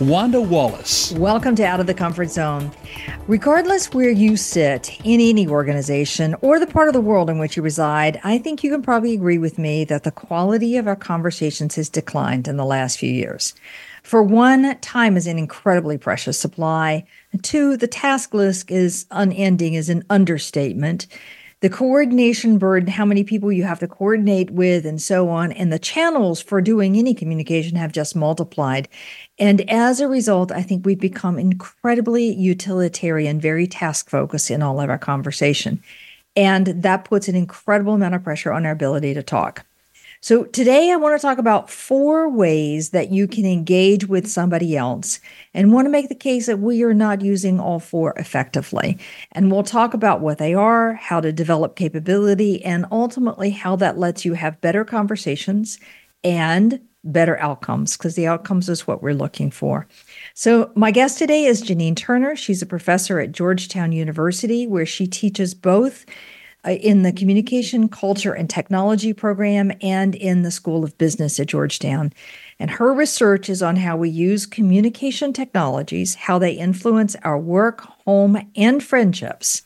Wanda Wallace. Welcome to Out of the Comfort Zone. Regardless where you sit in any organization or the part of the world in which you reside, I think you can probably agree with me that the quality of our conversations has declined in the last few years. For one, time is an incredibly precious supply. And two, the task list is unending is an understatement the coordination burden, how many people you have to coordinate with, and so on, and the channels for doing any communication have just multiplied. And as a result, I think we've become incredibly utilitarian, very task focused in all of our conversation. And that puts an incredible amount of pressure on our ability to talk. So, today I want to talk about four ways that you can engage with somebody else and want to make the case that we are not using all four effectively. And we'll talk about what they are, how to develop capability, and ultimately how that lets you have better conversations and better outcomes, because the outcomes is what we're looking for. So, my guest today is Jeanine Turner. She's a professor at Georgetown University, where she teaches both uh, in the Communication, Culture, and Technology program and in the School of Business at Georgetown. And her research is on how we use communication technologies, how they influence our work, home, and friendships.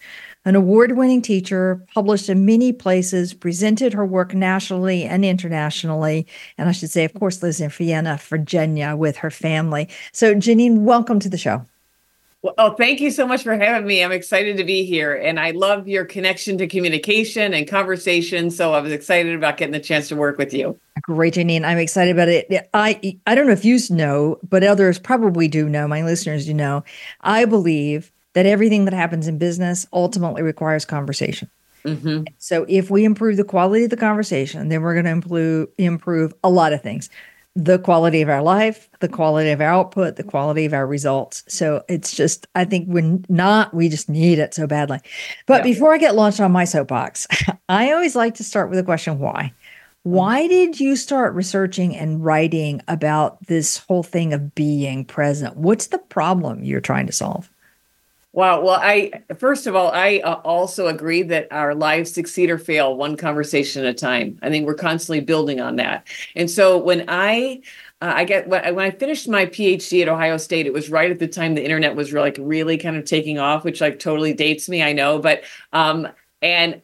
An award winning teacher, published in many places, presented her work nationally and internationally. And I should say, of course, lives in Vienna, Virginia with her family. So, Jeanine, welcome to the show. Well, oh, thank you so much for having me. I'm excited to be here. And I love your connection to communication and conversation. So I was excited about getting the chance to work with you. Great, Jeanine. I'm excited about it. I I don't know if you know, but others probably do know, my listeners do know. I believe that everything that happens in business ultimately requires conversation. Mm-hmm. So if we improve the quality of the conversation, then we're going to improve improve a lot of things the quality of our life, the quality of our output, the quality of our results. So it's just, I think we're not, we just need it so badly. But yeah. before I get launched on my soapbox, I always like to start with a question why? Mm-hmm. Why did you start researching and writing about this whole thing of being present? What's the problem you're trying to solve? Wow. Well, I first of all, I uh, also agree that our lives succeed or fail one conversation at a time. I think we're constantly building on that. And so when I uh, I get when I finished my PhD at Ohio State, it was right at the time the internet was like really kind of taking off, which like totally dates me, I know, but um and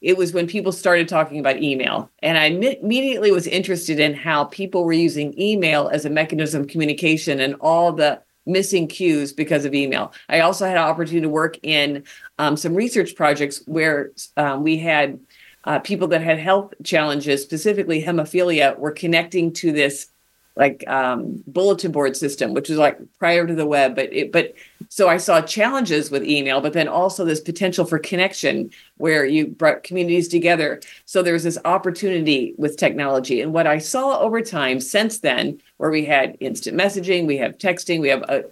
it was when people started talking about email. And I immediately was interested in how people were using email as a mechanism of communication and all the missing cues because of email. I also had an opportunity to work in um, some research projects where um, we had uh, people that had health challenges, specifically hemophilia, were connecting to this like um, bulletin board system, which was like prior to the web. But it, but so I saw challenges with email, but then also this potential for connection where you brought communities together. So there's this opportunity with technology. And what I saw over time since then, where we had instant messaging, we have texting, we have a,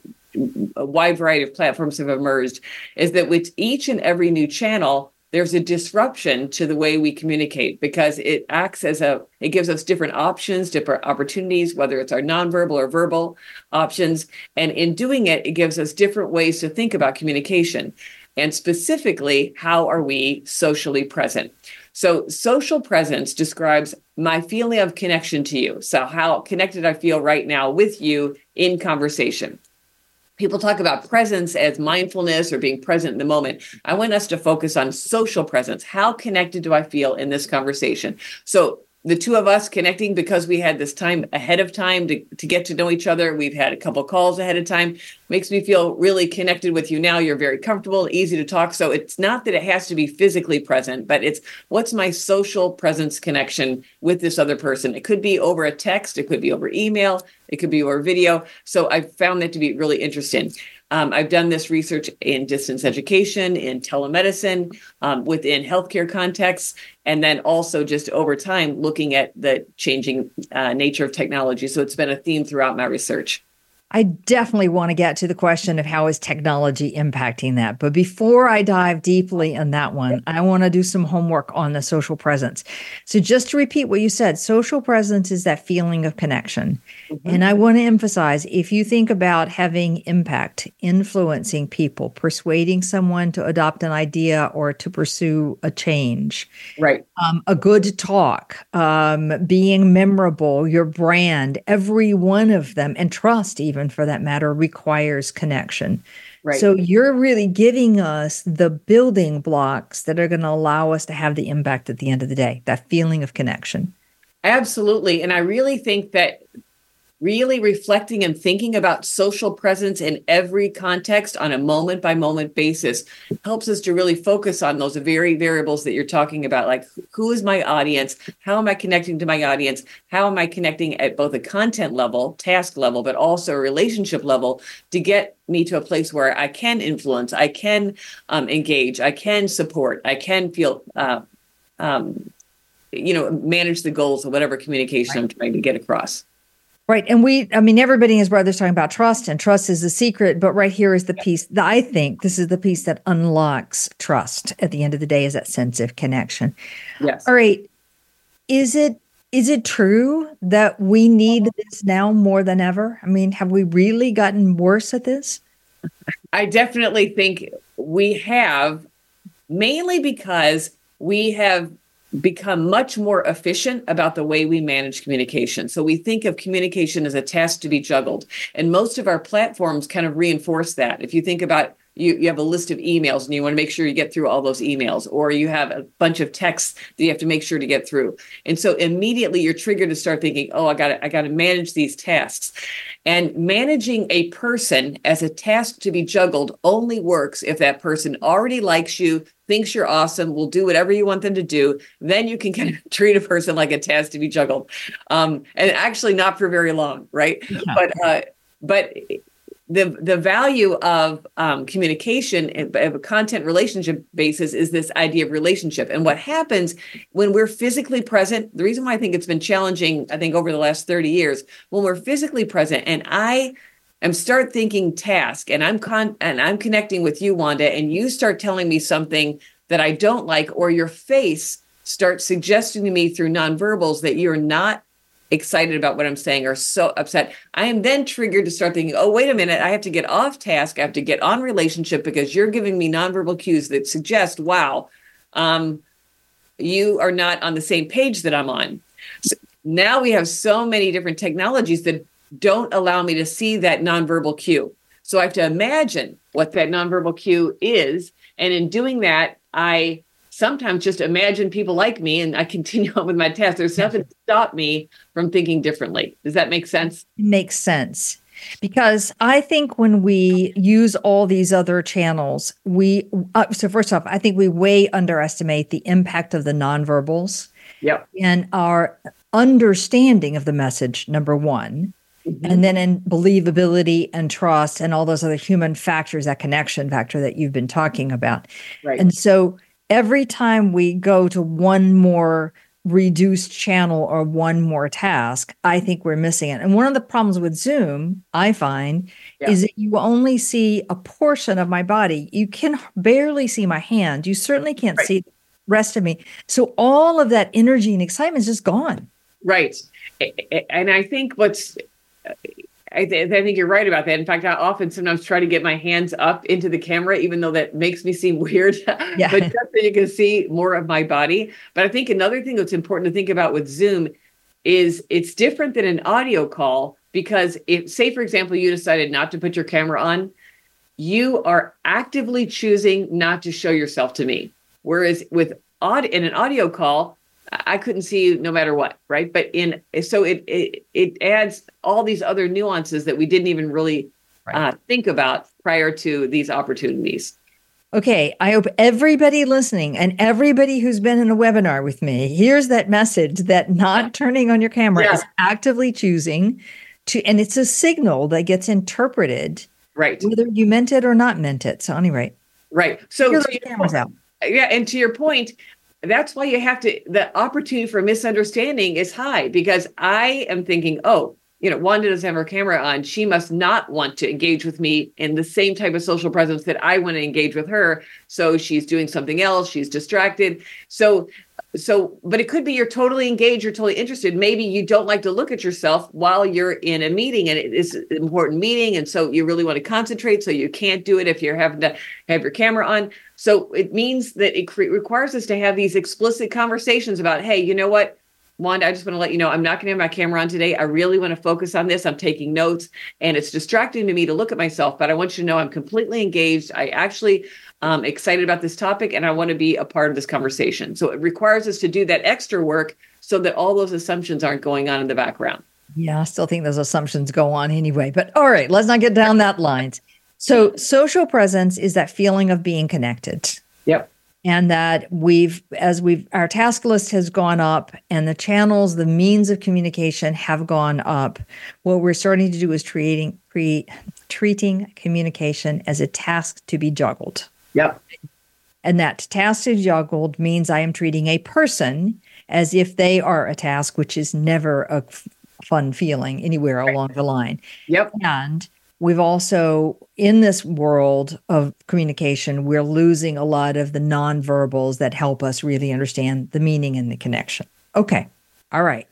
a wide variety of platforms have emerged, is that with each and every new channel, there's a disruption to the way we communicate because it acts as a it gives us different options different opportunities whether it's our nonverbal or verbal options. And in doing it it gives us different ways to think about communication and specifically how are we socially present? So social presence describes my feeling of connection to you. So how connected i feel right now with you in conversation people talk about presence as mindfulness or being present in the moment. I want us to focus on social presence. How connected do I feel in this conversation? So the two of us connecting because we had this time ahead of time to, to get to know each other. We've had a couple calls ahead of time. Makes me feel really connected with you now. You're very comfortable, easy to talk. So it's not that it has to be physically present, but it's what's my social presence connection with this other person. It could be over a text, it could be over email, it could be over video. So I found that to be really interesting. Um, I've done this research in distance education, in telemedicine, um, within healthcare contexts, and then also just over time looking at the changing uh, nature of technology. So it's been a theme throughout my research. I definitely want to get to the question of how is technology impacting that. But before I dive deeply in that one, I want to do some homework on the social presence. So just to repeat what you said, social presence is that feeling of connection. Mm-hmm. And I want to emphasize if you think about having impact, influencing people, persuading someone to adopt an idea or to pursue a change, right? Um, a good talk, um, being memorable, your brand, every one of them, and trust even for that matter, requires connection. Right. So you're really giving us the building blocks that are going to allow us to have the impact at the end of the day, that feeling of connection. Absolutely. And I really think that really reflecting and thinking about social presence in every context on a moment by moment basis helps us to really focus on those very variables that you're talking about like who is my audience? How am i connecting to my audience? How am i connecting at both a content level task level but also a relationship level to get me to a place where i can influence i can um, engage i can support i can feel uh, um, you know manage the goals of whatever communication right. i'm trying to get across Right. And we, I mean, everybody and his brother's talking about trust, and trust is the secret. But right here is the piece that I think this is the piece that unlocks trust at the end of the day is that sense of connection. Yes. All right. Is it is it true that we need uh-huh. this now more than ever? I mean, have we really gotten worse at this? I definitely think we have, mainly because we have become much more efficient about the way we manage communication. So we think of communication as a task to be juggled. And most of our platforms kind of reinforce that. If you think about you, you have a list of emails and you want to make sure you get through all those emails, or you have a bunch of texts that you have to make sure to get through. And so immediately you're triggered to start thinking, oh, I gotta, I got to manage these tasks. And managing a person as a task to be juggled only works if that person already likes you, thinks you're awesome, will do whatever you want them to do. Then you can kind of treat a person like a task to be juggled. Um, and actually not for very long, right? Yeah. But uh, but the the value of um, communication of a content relationship basis is this idea of relationship. And what happens when we're physically present the reason why i think it's been challenging i think over the last 30 years when we're physically present and i am start thinking task and i'm con and i'm connecting with you wanda and you start telling me something that i don't like or your face starts suggesting to me through nonverbals that you're not excited about what I'm saying or so upset, I am then triggered to start thinking, oh, wait a minute, I have to get off task. I have to get on relationship because you're giving me nonverbal cues that suggest, wow, um, you are not on the same page that I'm on. So now we have so many different technologies that don't allow me to see that nonverbal cue. So I have to imagine what that nonverbal cue is. And in doing that, I sometimes just imagine people like me and I continue on with my task. There's nothing to stop me from thinking differently. Does that make sense? It makes sense. Because I think when we use all these other channels, we, uh, so first off, I think we way underestimate the impact of the nonverbals yep. and our understanding of the message, number one. Mm-hmm. And then in believability and trust and all those other human factors, that connection factor that you've been talking about. Right. And so every time we go to one more reduced channel or one more task, I think we're missing it. And one of the problems with Zoom, I find, yeah. is that you only see a portion of my body. You can barely see my hand. You certainly can't right. see the rest of me. So all of that energy and excitement is just gone. Right. And I think what's I, th- I, think you're right about that. In fact, I often sometimes try to get my hands up into the camera, even though that makes me seem weird. Yeah. but just so you can see more of my body. But I think another thing that's important to think about with Zoom is it's different than an audio call because if, say, for example, you decided not to put your camera on, you are actively choosing not to show yourself to me. Whereas with aud- in an audio call, I couldn't see you no matter what, right? But in so it it, it adds all these other nuances that we didn't even really right. uh, think about prior to these opportunities. Okay, I hope everybody listening and everybody who's been in a webinar with me hears that message that not turning on your camera yeah. is actively choosing to, and it's a signal that gets interpreted, right? Whether you meant it or not meant it. So anyway, right. So cameras out. Yeah, and to your point, that's why you have to the opportunity for misunderstanding is high because i am thinking oh you know, Wanda doesn't have her camera on. She must not want to engage with me in the same type of social presence that I want to engage with her. So she's doing something else. She's distracted. So, so, but it could be you're totally engaged, you're totally interested. Maybe you don't like to look at yourself while you're in a meeting and it is an important meeting. And so you really want to concentrate. So you can't do it if you're having to have your camera on. So it means that it cre- requires us to have these explicit conversations about, hey, you know what? Wanda, I just want to let you know I'm not going to have my camera on today. I really want to focus on this. I'm taking notes and it's distracting to me to look at myself, but I want you to know I'm completely engaged. I actually um, excited about this topic and I want to be a part of this conversation. So it requires us to do that extra work so that all those assumptions aren't going on in the background. Yeah, I still think those assumptions go on anyway. But all right, let's not get down that line. So social presence is that feeling of being connected. Yep and that we've as we've our task list has gone up and the channels the means of communication have gone up what we're starting to do is creating create treating communication as a task to be juggled yep. And that task be juggled means i am treating a person as if they are a task which is never a f- fun feeling anywhere along the line. Yep. And we've also in this world of communication we're losing a lot of the nonverbals that help us really understand the meaning and the connection. Okay. All right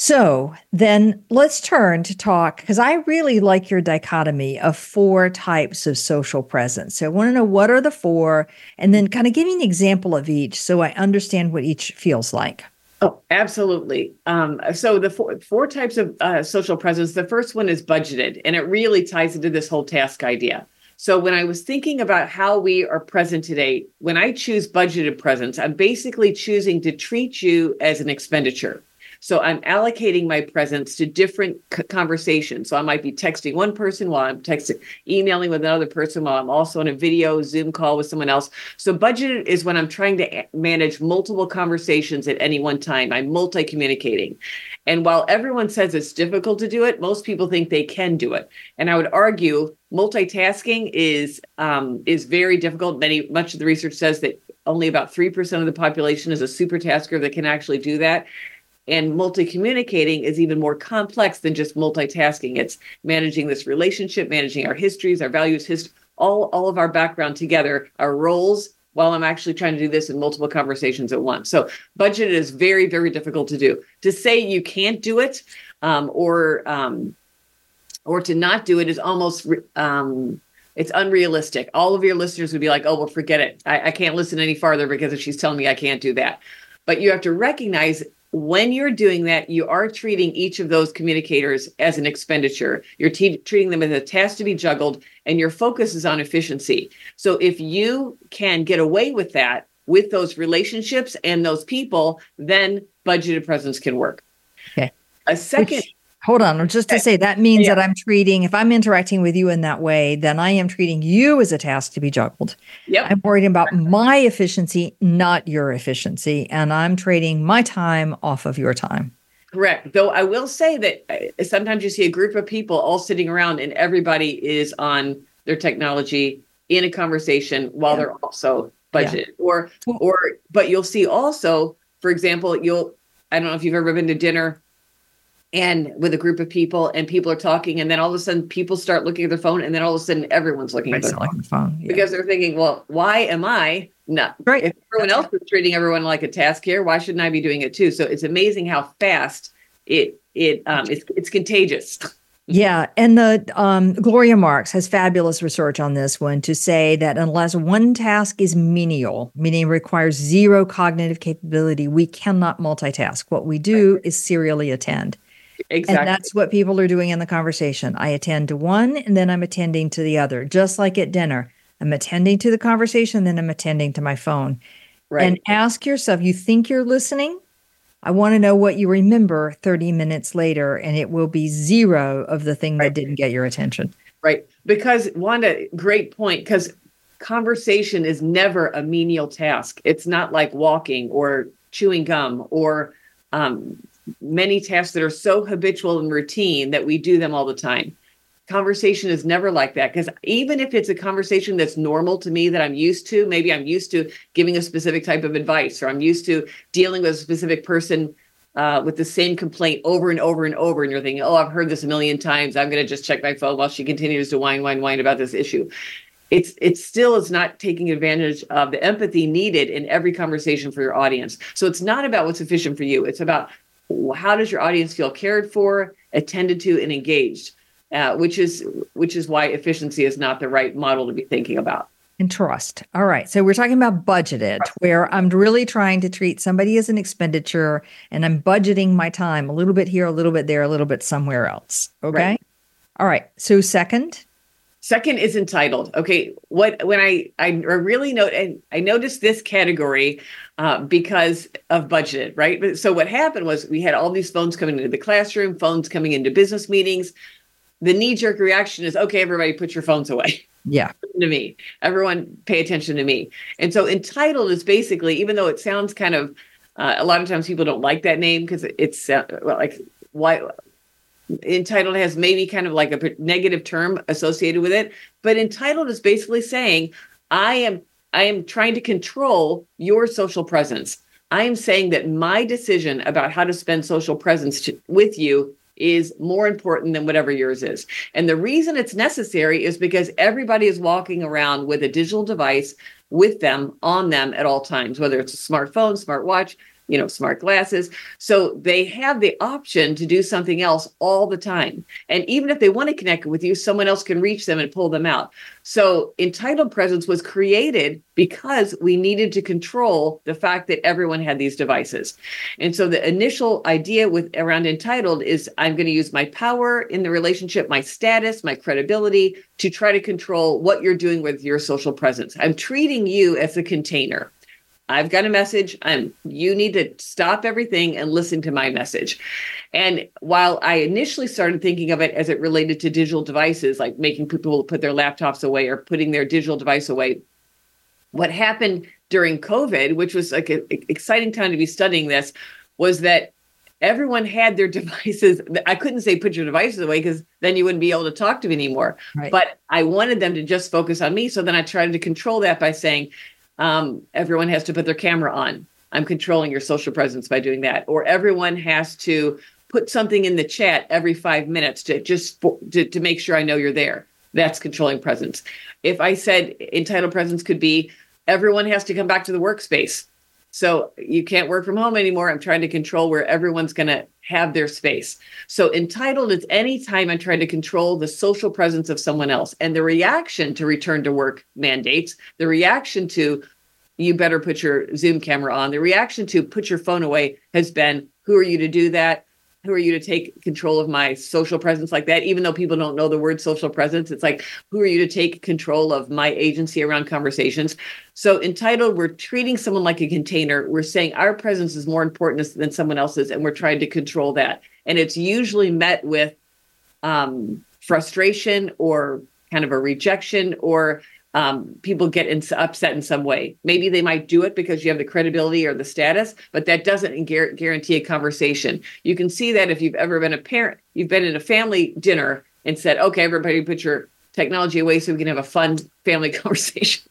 so then let's turn to talk because i really like your dichotomy of four types of social presence so i want to know what are the four and then kind of give me an example of each so i understand what each feels like Oh, absolutely. Um, so the four, four types of uh, social presence. The first one is budgeted, and it really ties into this whole task idea. So when I was thinking about how we are present today, when I choose budgeted presence, I'm basically choosing to treat you as an expenditure. So I'm allocating my presence to different c- conversations. So I might be texting one person while I'm texting, emailing with another person while I'm also on a video Zoom call with someone else. So budgeted is when I'm trying to manage multiple conversations at any one time. I'm multi communicating. And while everyone says it's difficult to do it, most people think they can do it. And I would argue multitasking is um, is very difficult. Many much of the research says that only about 3% of the population is a super tasker that can actually do that. And multi communicating is even more complex than just multitasking. It's managing this relationship, managing our histories, our values, his, all, all of our background together, our roles, while I'm actually trying to do this in multiple conversations at once. So, budget is very, very difficult to do. To say you can't do it um, or, um, or to not do it is almost um, it's unrealistic. All of your listeners would be like, "Oh, well, forget it. I, I can't listen any farther because she's telling me I can't do that." But you have to recognize when you're doing that, you are treating each of those communicators as an expenditure. You're te- treating them as a task to be juggled, and your focus is on efficiency. So if you can get away with that with those relationships and those people, then budgeted presence can work. Okay. A second. Which- Hold on, just to say that means yeah. that I'm treating, if I'm interacting with you in that way, then I am treating you as a task to be juggled. Yep. I'm worried about my efficiency, not your efficiency. And I'm trading my time off of your time. Correct. Though I will say that uh, sometimes you see a group of people all sitting around and everybody is on their technology in a conversation while yeah. they're also budgeted. Yeah. Or, or, but you'll see also, for example, you'll, I don't know if you've ever been to dinner and with a group of people and people are talking and then all of a sudden people start looking at their phone and then all of a sudden everyone's looking at their phone, the phone yeah. because they're thinking well why am i not right if everyone else is treating everyone like a task here why shouldn't i be doing it too so it's amazing how fast it it um it's, it's contagious yeah, and the um, Gloria Marks has fabulous research on this one to say that unless one task is menial, meaning requires zero cognitive capability, we cannot multitask. What we do is serially attend. Exactly. And that's what people are doing in the conversation. I attend to one and then I'm attending to the other, just like at dinner. I'm attending to the conversation, then I'm attending to my phone. Right. And ask yourself, you think you're listening? I want to know what you remember 30 minutes later, and it will be zero of the thing right. that didn't get your attention. Right. Because, Wanda, great point. Because conversation is never a menial task. It's not like walking or chewing gum or um, many tasks that are so habitual and routine that we do them all the time. Conversation is never like that because even if it's a conversation that's normal to me that I'm used to, maybe I'm used to giving a specific type of advice or I'm used to dealing with a specific person uh, with the same complaint over and over and over, and you're thinking, "Oh, I've heard this a million times. I'm going to just check my phone while she continues to whine, whine, whine about this issue." It's it still is not taking advantage of the empathy needed in every conversation for your audience. So it's not about what's efficient for you. It's about how does your audience feel cared for, attended to, and engaged. Uh, which is which is why efficiency is not the right model to be thinking about and trust. All right. So we're talking about budgeted, where I'm really trying to treat somebody as an expenditure and I'm budgeting my time a little bit here, a little bit there, a little bit somewhere else. Okay. Right. All right. So second. Second is entitled. Okay. What when I I really note and I noticed this category uh, because of budget, right? So what happened was we had all these phones coming into the classroom, phones coming into business meetings. The knee jerk reaction is okay, everybody put your phones away. Yeah. To me. Everyone pay attention to me. And so entitled is basically, even though it sounds kind of, uh, a lot of times people don't like that name because it's uh, like, why? Entitled has maybe kind of like a negative term associated with it, but entitled is basically saying, I am I am trying to control your social presence. I am saying that my decision about how to spend social presence to, with you is more important than whatever yours is. And the reason it's necessary is because everybody is walking around with a digital device with them on them at all times, whether it's a smartphone, smartwatch, you know, smart glasses. So they have the option to do something else all the time. And even if they want to connect with you, someone else can reach them and pull them out. So entitled presence was created because we needed to control the fact that everyone had these devices. And so the initial idea with around entitled is I'm going to use my power in the relationship, my status, my credibility to try to control what you're doing with your social presence. I'm treating you as a container. I've got a message. I'm you need to stop everything and listen to my message. And while I initially started thinking of it as it related to digital devices, like making people put their laptops away or putting their digital device away, what happened during COVID, which was like an exciting time to be studying this, was that everyone had their devices. I couldn't say put your devices away because then you wouldn't be able to talk to me anymore. Right. But I wanted them to just focus on me. So then I tried to control that by saying, um, everyone has to put their camera on. I'm controlling your social presence by doing that. Or everyone has to put something in the chat every five minutes to just to, to make sure I know you're there. That's controlling presence. If I said entitled presence could be everyone has to come back to the workspace. So you can't work from home anymore. I'm trying to control where everyone's going to have their space. So entitled is any time I'm trying to control the social presence of someone else and the reaction to return to work mandates, the reaction to you better put your Zoom camera on, the reaction to put your phone away has been who are you to do that? Who are you to take control of my social presence like that? Even though people don't know the word social presence it's like who are you to take control of my agency around conversations? So entitled we're treating someone like a container. We're saying our presence is more important than someone else's and we're trying to control that. And it's usually met with um, frustration or kind of a rejection or um, people get in, upset in some way. Maybe they might do it because you have the credibility or the status, but that doesn't gar- guarantee a conversation. You can see that if you've ever been a parent, you've been in a family dinner and said, "Okay, everybody, put your technology away so we can have a fun family conversation."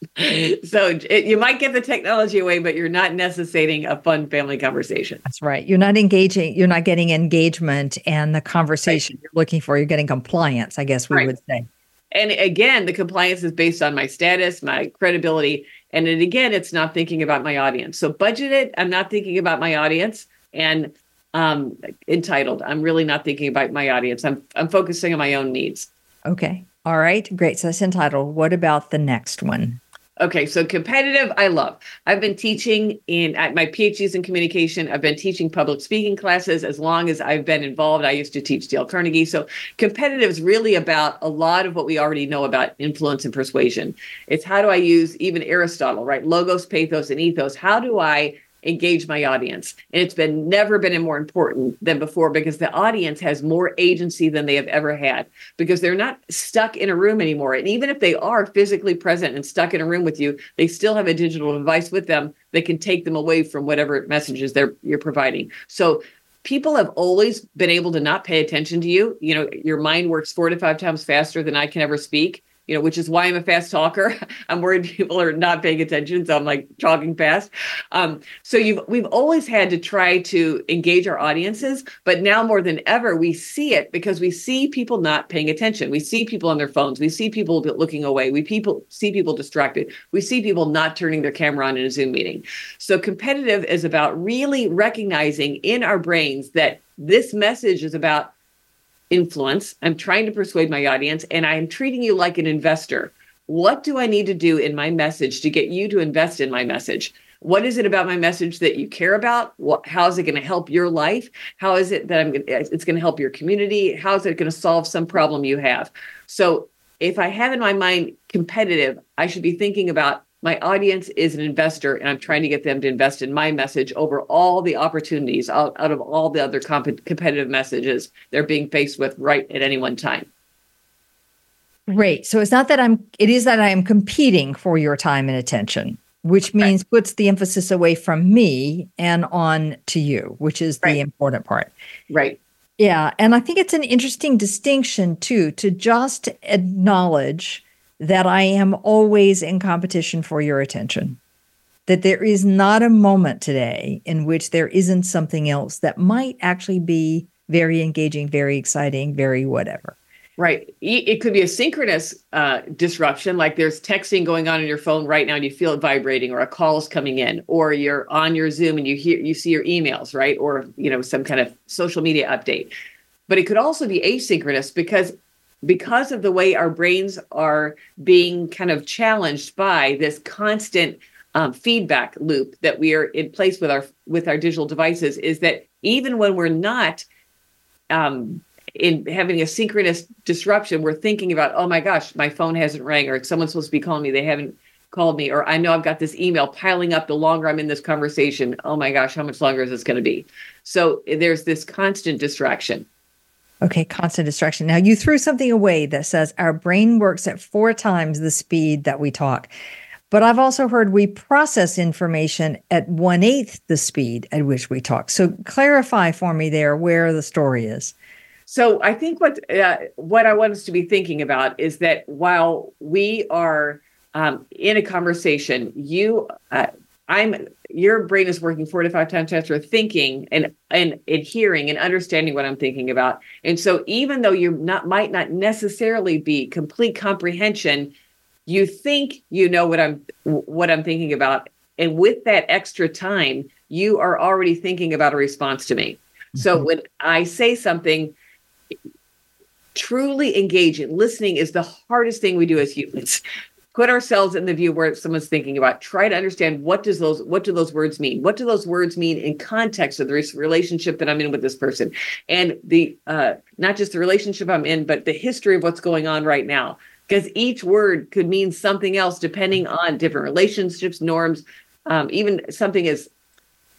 so it, you might get the technology away, but you're not necessitating a fun family conversation. That's right. You're not engaging. You're not getting engagement and the conversation right. you're looking for. You're getting compliance, I guess we right. would say. And again, the compliance is based on my status, my credibility. And then again, it's not thinking about my audience. So budgeted, I'm not thinking about my audience. And um, entitled, I'm really not thinking about my audience. I'm I'm focusing on my own needs. Okay. All right. Great. So that's entitled. What about the next one? Okay, so competitive, I love. I've been teaching in at my PhDs in communication. I've been teaching public speaking classes as long as I've been involved. I used to teach Dale Carnegie. So competitive is really about a lot of what we already know about influence and persuasion. It's how do I use even Aristotle, right? Logos, pathos, and ethos. How do I engage my audience. And it's been never been more important than before because the audience has more agency than they have ever had because they're not stuck in a room anymore. And even if they are physically present and stuck in a room with you, they still have a digital device with them that can take them away from whatever messages they're you're providing. So people have always been able to not pay attention to you. You know, your mind works four to five times faster than I can ever speak you know, which is why I'm a fast talker. I'm worried people are not paying attention, so I'm like talking fast. Um, so you've we've always had to try to engage our audiences, but now more than ever, we see it because we see people not paying attention. We see people on their phones. We see people looking away. We people see people distracted. We see people not turning their camera on in a Zoom meeting. So competitive is about really recognizing in our brains that this message is about influence. I'm trying to persuade my audience, and I'm treating you like an investor. What do I need to do in my message to get you to invest in my message? What is it about my message that you care about? What, how is it going to help your life? How is it that I'm gonna, it's going to help your community? How is it going to solve some problem you have? So, if I have in my mind competitive, I should be thinking about my audience is an investor and i'm trying to get them to invest in my message over all the opportunities out, out of all the other comp- competitive messages they're being faced with right at any one time great so it's not that i'm it is that i am competing for your time and attention which means right. puts the emphasis away from me and on to you which is right. the important part right yeah and i think it's an interesting distinction too to just acknowledge that I am always in competition for your attention. That there is not a moment today in which there isn't something else that might actually be very engaging, very exciting, very whatever. Right. It could be a synchronous uh, disruption, like there's texting going on in your phone right now, and you feel it vibrating, or a call is coming in, or you're on your Zoom and you hear you see your emails, right, or you know some kind of social media update. But it could also be asynchronous because because of the way our brains are being kind of challenged by this constant um, feedback loop that we are in place with our with our digital devices is that even when we're not um, in having a synchronous disruption, we're thinking about, oh my gosh, my phone hasn't rang, or someone's supposed to be calling me, they haven't called me, or I know I've got this email piling up the longer I'm in this conversation. Oh my gosh, how much longer is this going to be? So there's this constant distraction. Okay, constant distraction. Now you threw something away that says our brain works at four times the speed that we talk. But I've also heard we process information at one eighth the speed at which we talk. So clarify for me there where the story is. So I think what uh, what I want us to be thinking about is that while we are um, in a conversation, you uh, I'm your brain is working four to five times faster thinking and and adhering and understanding what I'm thinking about. And so even though you not might not necessarily be complete comprehension, you think you know what I'm what I'm thinking about. And with that extra time, you are already thinking about a response to me. Mm-hmm. So when I say something, truly engaging, listening is the hardest thing we do as humans put ourselves in the view where someone's thinking about try to understand what does those what do those words mean? What do those words mean in context of the relationship that i'm in with this person? And the uh not just the relationship i'm in but the history of what's going on right now. Because each word could mean something else depending on different relationships norms um, even something as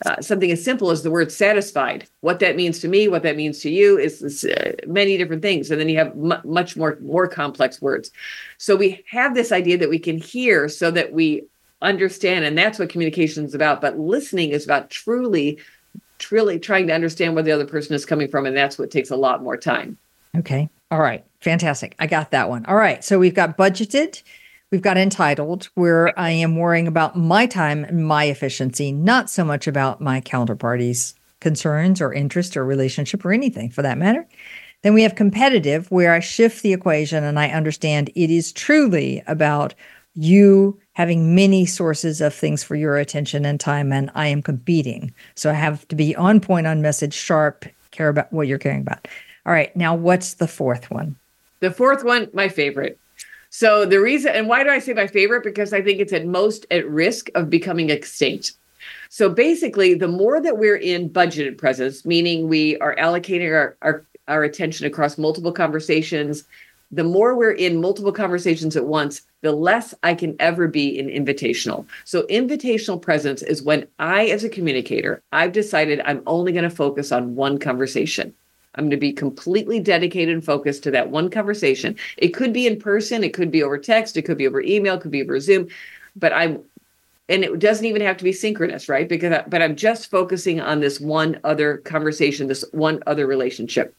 uh, something as simple as the word satisfied. What that means to me, what that means to you, is, is uh, many different things. And then you have m- much more more complex words. So we have this idea that we can hear so that we understand, and that's what communication is about. But listening is about truly, truly trying to understand where the other person is coming from, and that's what takes a lot more time. Okay. All right. Fantastic. I got that one. All right. So we've got budgeted We've got entitled, where I am worrying about my time and my efficiency, not so much about my counterparty's concerns or interest or relationship or anything for that matter. Then we have competitive, where I shift the equation and I understand it is truly about you having many sources of things for your attention and time, and I am competing. So I have to be on point, on message, sharp, care about what you're caring about. All right, now what's the fourth one? The fourth one, my favorite so the reason, and why do I say my favorite? Because I think it's at most at risk of becoming extinct. So basically, the more that we're in budgeted presence, meaning we are allocating our, our, our attention across multiple conversations, the more we're in multiple conversations at once, the less I can ever be in invitational. So, invitational presence is when I, as a communicator, I've decided I'm only going to focus on one conversation. I'm going to be completely dedicated and focused to that one conversation. It could be in person, it could be over text, it could be over email, it could be over Zoom, but I'm and it doesn't even have to be synchronous, right? Because I, but I'm just focusing on this one other conversation, this one other relationship.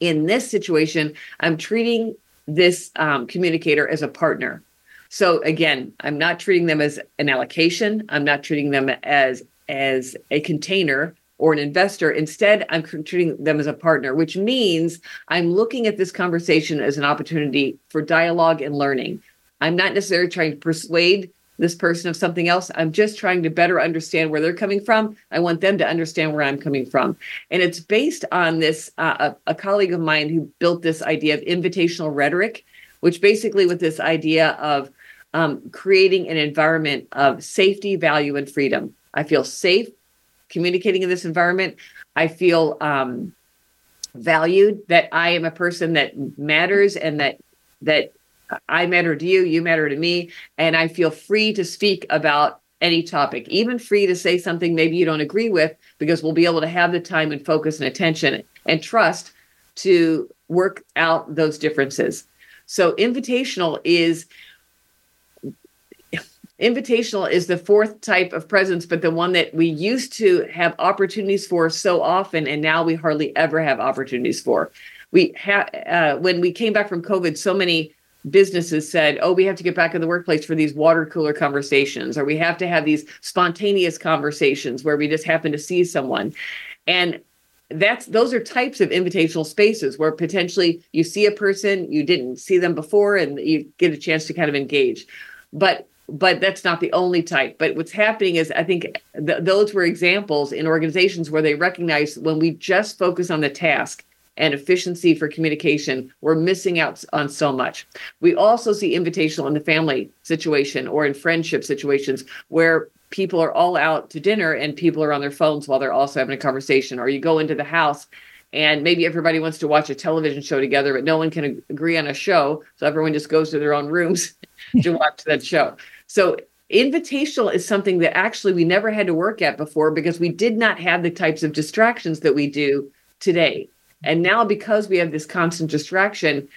In this situation, I'm treating this um, communicator as a partner. So again, I'm not treating them as an allocation. I'm not treating them as as a container or an investor. Instead, I'm treating them as a partner, which means I'm looking at this conversation as an opportunity for dialogue and learning. I'm not necessarily trying to persuade this person of something else. I'm just trying to better understand where they're coming from. I want them to understand where I'm coming from. And it's based on this uh, a, a colleague of mine who built this idea of invitational rhetoric, which basically with this idea of um, creating an environment of safety, value, and freedom. I feel safe communicating in this environment. I feel um, valued that I am a person that matters and that that I matter to you, you matter to me, and I feel free to speak about any topic, even free to say something maybe you don't agree with, because we'll be able to have the time and focus and attention and trust to work out those differences. So, invitational is invitational is the fourth type of presence but the one that we used to have opportunities for so often and now we hardly ever have opportunities for. We have uh, when we came back from covid so many businesses said oh we have to get back in the workplace for these water cooler conversations or we have to have these spontaneous conversations where we just happen to see someone. And that's those are types of invitational spaces where potentially you see a person you didn't see them before and you get a chance to kind of engage. But but that's not the only type. But what's happening is, I think th- those were examples in organizations where they recognize when we just focus on the task and efficiency for communication, we're missing out on so much. We also see invitational in the family situation or in friendship situations where people are all out to dinner and people are on their phones while they're also having a conversation, or you go into the house and maybe everybody wants to watch a television show together, but no one can agree on a show. So everyone just goes to their own rooms to watch that show. So invitational is something that actually we never had to work at before because we did not have the types of distractions that we do today. And now, because we have this constant distraction,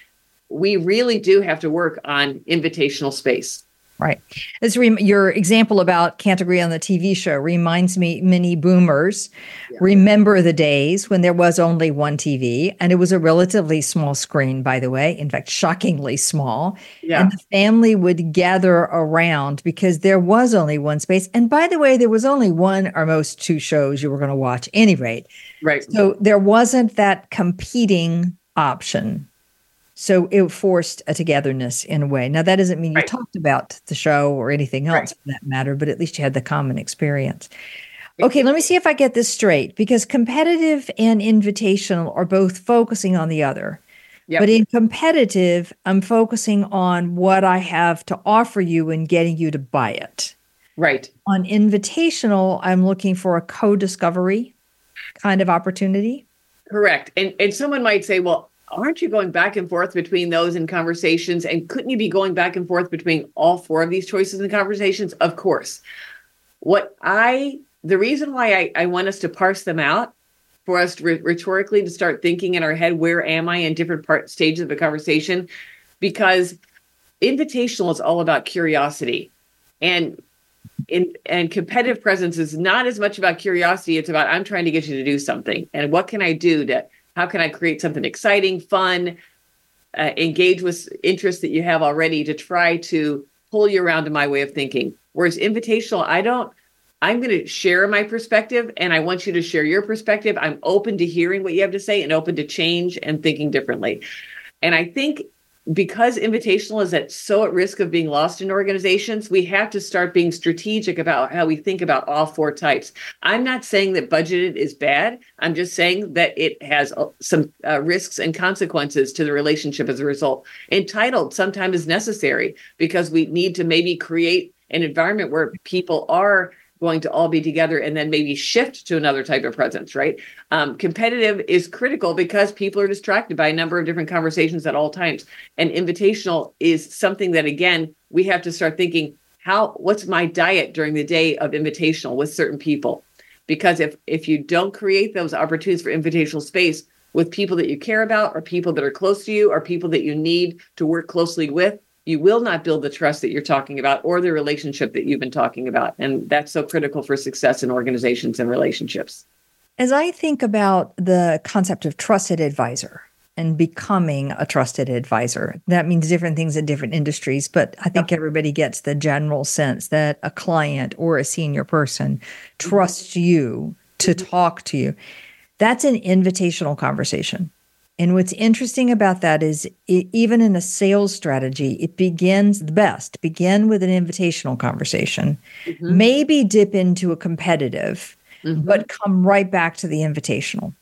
we really do have to work on invitational space. Right. This re- your example about can't agree on the TV show reminds me many boomers yeah. remember the days when there was only one TV and it was a relatively small screen, by the way, in fact, shockingly small. Yeah. And the family would gather around because there was only one space. And by the way, there was only one or most two shows you were going to watch, any rate. Right. So there wasn't that competing option so it forced a togetherness in a way. Now, that doesn't mean you right. talked about the show or anything else right. for that matter, but at least you had the common experience. Okay, let me see if I get this straight because competitive and invitational are both focusing on the other. Yep. But in competitive, I'm focusing on what I have to offer you and getting you to buy it. Right. On invitational, I'm looking for a co discovery kind of opportunity. Correct. And and someone might say, well, aren't you going back and forth between those in conversations? And couldn't you be going back and forth between all four of these choices and conversations? Of course. What I, the reason why I, I want us to parse them out for us to rhetorically to start thinking in our head, where am I in different part stages of a conversation? Because invitational is all about curiosity. And in and competitive presence is not as much about curiosity it's about i'm trying to get you to do something and what can i do to how can I create something exciting, fun, uh, engage with interests that you have already to try to pull you around to my way of thinking? Whereas invitational, I don't, I'm going to share my perspective and I want you to share your perspective. I'm open to hearing what you have to say and open to change and thinking differently. And I think because invitational is at so at risk of being lost in organizations, we have to start being strategic about how we think about all four types. I'm not saying that budgeted is bad. I'm just saying that it has uh, some uh, risks and consequences to the relationship as a result. Entitled sometimes is necessary because we need to maybe create an environment where people are going to all be together and then maybe shift to another type of presence, right? Um, competitive is critical because people are distracted by a number of different conversations at all times. And invitational is something that, again, we have to start thinking how what's my diet during the day of invitational with certain people because if if you don't create those opportunities for invitational space with people that you care about or people that are close to you or people that you need to work closely with you will not build the trust that you're talking about or the relationship that you've been talking about. And that's so critical for success in organizations and relationships. As I think about the concept of trusted advisor, and becoming a trusted advisor. That means different things in different industries, but I think everybody gets the general sense that a client or a senior person mm-hmm. trusts you to mm-hmm. talk to you. That's an invitational conversation. And what's interesting about that is it, even in a sales strategy, it begins the best, begin with an invitational conversation, mm-hmm. maybe dip into a competitive, mm-hmm. but come right back to the invitational.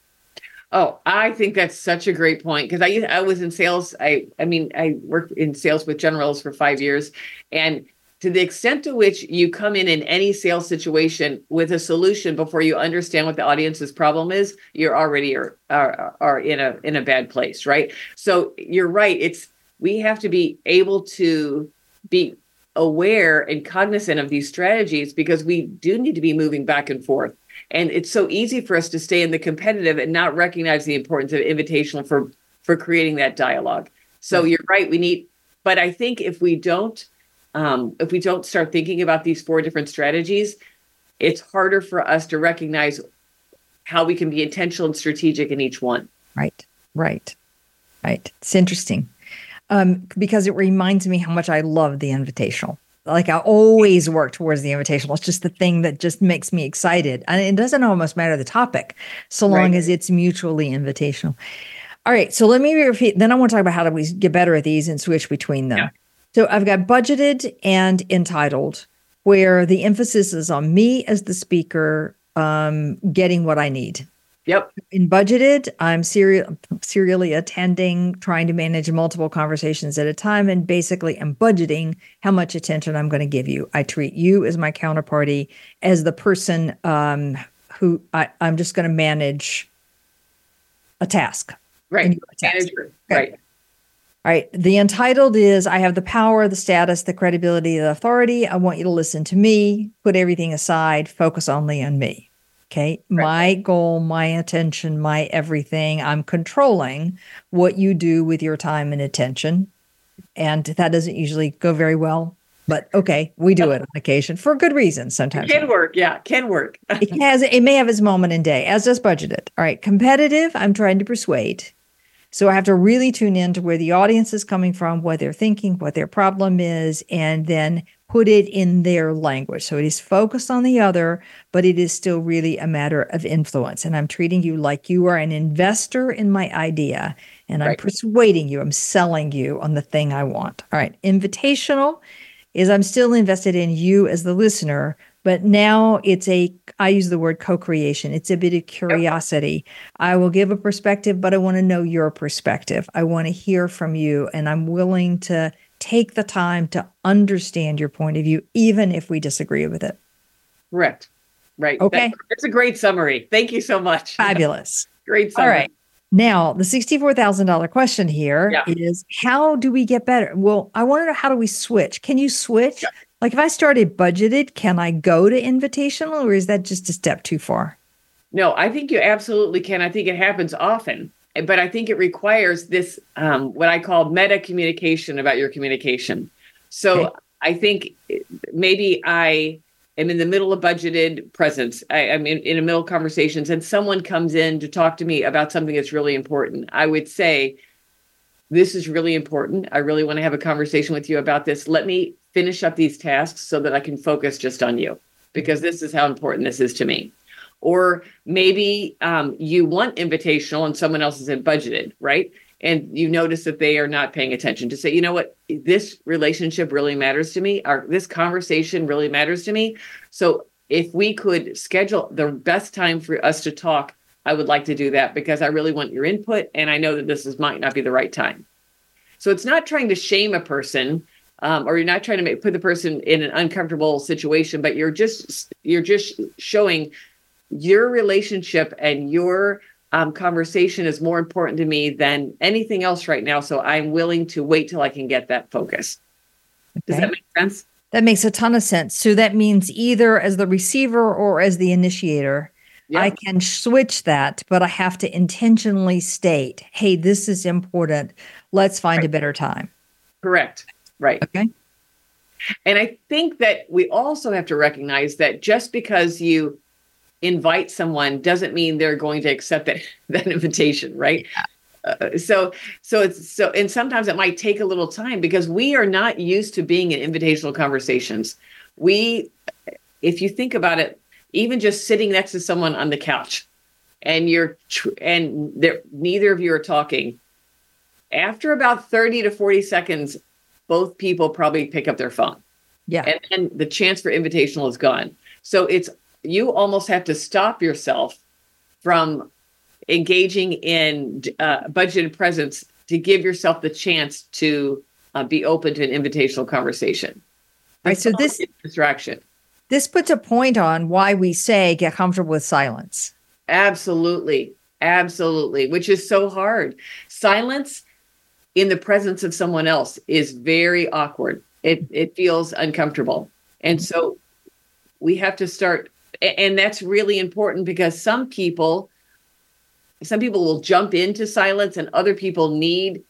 Oh, I think that's such a great point because I I was in sales. I I mean I worked in sales with Generals for five years, and to the extent to which you come in in any sales situation with a solution before you understand what the audience's problem is, you're already are are, are in a in a bad place, right? So you're right. It's we have to be able to be aware and cognizant of these strategies because we do need to be moving back and forth and it's so easy for us to stay in the competitive and not recognize the importance of invitational for for creating that dialogue so you're right we need but i think if we don't um, if we don't start thinking about these four different strategies it's harder for us to recognize how we can be intentional and strategic in each one right right right it's interesting um, because it reminds me how much i love the invitational like I always work towards the invitational. It's just the thing that just makes me excited. And it doesn't almost matter the topic, so long right. as it's mutually invitational. All right. So let me repeat. Then I want to talk about how do we get better at these and switch between them. Yeah. So I've got budgeted and entitled, where the emphasis is on me as the speaker um, getting what I need. Yep. In budgeted, I'm serial, serially attending, trying to manage multiple conversations at a time, and basically I'm budgeting how much attention I'm going to give you. I treat you as my counterparty, as the person um, who I, am just going to manage a task. Right. A task. Okay. Right. All right. The entitled is I have the power, the status, the credibility, the authority. I want you to listen to me, put everything aside, focus only on me. Okay. Right. My goal, my attention, my everything. I'm controlling what you do with your time and attention. And that doesn't usually go very well. But okay, we do it on occasion for good reasons. Sometimes it can work. Yeah, can work. it has. It may have its moment in day, as does budgeted. All right, competitive. I'm trying to persuade. So I have to really tune in to where the audience is coming from, what they're thinking, what their problem is, and then put it in their language. So it is focused on the other, but it is still really a matter of influence. And I'm treating you like you are an investor in my idea and I'm persuading you, I'm selling you on the thing I want. All right. Invitational is I'm still invested in you as the listener, but now it's a i use the word co-creation it's a bit of curiosity yep. i will give a perspective but i want to know your perspective i want to hear from you and i'm willing to take the time to understand your point of view, even if we disagree with it. Correct. Right. Okay. That, that's a great summary. Thank you so much. Fabulous. great summary. All right. Now, the $64,000 question here yeah. is: how do we get better? Well, I want to know how do we switch? Can you switch? Yeah. Like if I started budgeted, can I go to invitational or is that just a step too far? No, I think you absolutely can. I think it happens often but I think it requires this um, what I call meta communication about your communication. So okay. I think maybe I am in the middle of budgeted presence. I, am in, in the middle of conversations, and someone comes in to talk to me about something that's really important. I would say, "This is really important. I really want to have a conversation with you about this. Let me finish up these tasks so that I can focus just on you, because this is how important this is to me." or maybe um, you want invitational and someone else isn't budgeted, right? And you notice that they are not paying attention to say, you know what, this relationship really matters to me, or this conversation really matters to me. So if we could schedule the best time for us to talk, I would like to do that because I really want your input and I know that this is might not be the right time. So it's not trying to shame a person um, or you're not trying to make, put the person in an uncomfortable situation, but you're just you're just showing your relationship and your um, conversation is more important to me than anything else right now. So I'm willing to wait till I can get that focus. Okay. Does that make sense? That makes a ton of sense. So that means either as the receiver or as the initiator, I can switch that, but I have to intentionally state, hey, this is important. Let's find right. a better time. Correct. Right. Okay. And I think that we also have to recognize that just because you invite someone doesn't mean they're going to accept that, that invitation, right? Yeah. uh, so so it's so and sometimes it might take a little time because we are not used to being in invitational conversations we if you think about it even just sitting next to someone on the couch and you're tr- and there neither of you are talking. After about 30 to 40 seconds both people probably pick up their phone. Yeah. and then the chance for invitational is gone. So it's you almost have to stop yourself from engaging in uh, budgeted presence to give yourself the chance to uh, be open to an invitational conversation. Right, so this- is distraction This puts a point on why we say get comfortable with silence. Absolutely. Absolutely. Which is so hard. Silence in the presence of someone else is very awkward. It it feels uncomfortable. And so we have to start and that's really important because some people some people will jump into silence and other people need